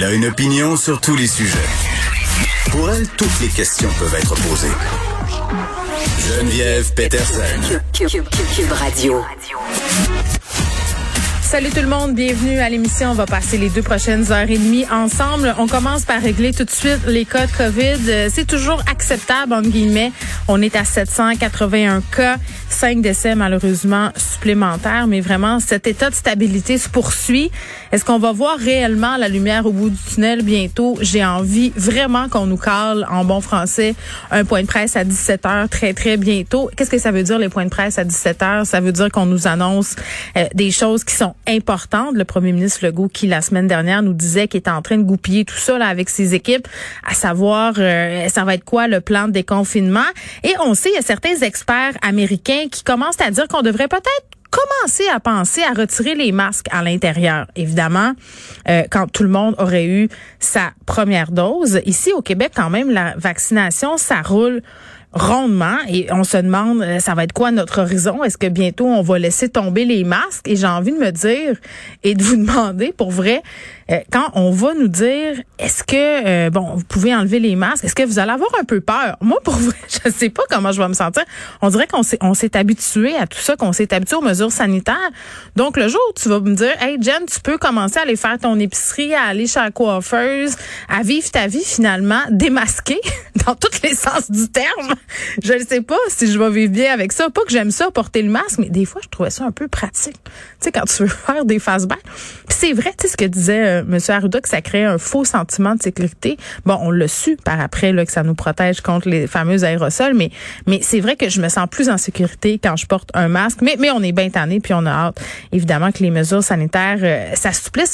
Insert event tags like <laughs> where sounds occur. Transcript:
Elle a une opinion sur tous les sujets. Pour elle, toutes les questions peuvent être posées. Geneviève Peterson. Cube Radio. Salut tout le monde, bienvenue à l'émission. On va passer les deux prochaines heures et demie ensemble. On commence par régler tout de suite les cas de COVID. Euh, c'est toujours acceptable, entre guillemets. On est à 781 cas, 5 décès malheureusement supplémentaires, mais vraiment, cet état de stabilité se poursuit. Est-ce qu'on va voir réellement la lumière au bout du tunnel bientôt? J'ai envie vraiment qu'on nous cale en bon français un point de presse à 17 heures très, très bientôt. Qu'est-ce que ça veut dire, les points de presse à 17 heures? Ça veut dire qu'on nous annonce euh, des choses qui sont importante. Le premier ministre Legault, qui la semaine dernière nous disait qu'il était en train de goupiller tout ça là, avec ses équipes, à savoir euh, ça va être quoi le plan de déconfinement? Et on sait, il y a certains experts américains qui commencent à dire qu'on devrait peut-être commencer à penser à retirer les masques à l'intérieur. Évidemment, euh, quand tout le monde aurait eu sa première dose. Ici au Québec, quand même, la vaccination, ça roule rondement et on se demande euh, ça va être quoi notre horizon? Est-ce que bientôt on va laisser tomber les masques? Et j'ai envie de me dire et de vous <laughs> demander pour vrai euh, quand on va nous dire est-ce que euh, bon vous pouvez enlever les masques est-ce que vous allez avoir un peu peur? Moi pour vrai <laughs> je sais pas comment je vais me sentir on dirait qu'on s'est on s'est habitué à tout ça qu'on s'est habitué aux mesures sanitaires donc le jour où tu vas me dire hey Jen tu peux commencer à aller faire ton épicerie à aller chez la coiffeuse à vivre ta vie finalement démasquée <laughs> dans tous les sens du terme <laughs> je ne sais pas si je vais vivre bien avec ça. Pas que j'aime ça, porter le masque, mais des fois, je trouvais ça un peu pratique. Tu sais, quand tu veux faire des fast-backs. c'est vrai, tu sais, ce que disait M. Arruda, ça crée un faux sentiment de sécurité. Bon, on l'a su par après, là, que ça nous protège contre les fameux aérosols, mais, c'est vrai que je me sens plus en sécurité quand je porte un masque. Mais, mais on est bien tanné, puis on a hâte, évidemment, que les mesures sanitaires euh, s'assouplissent.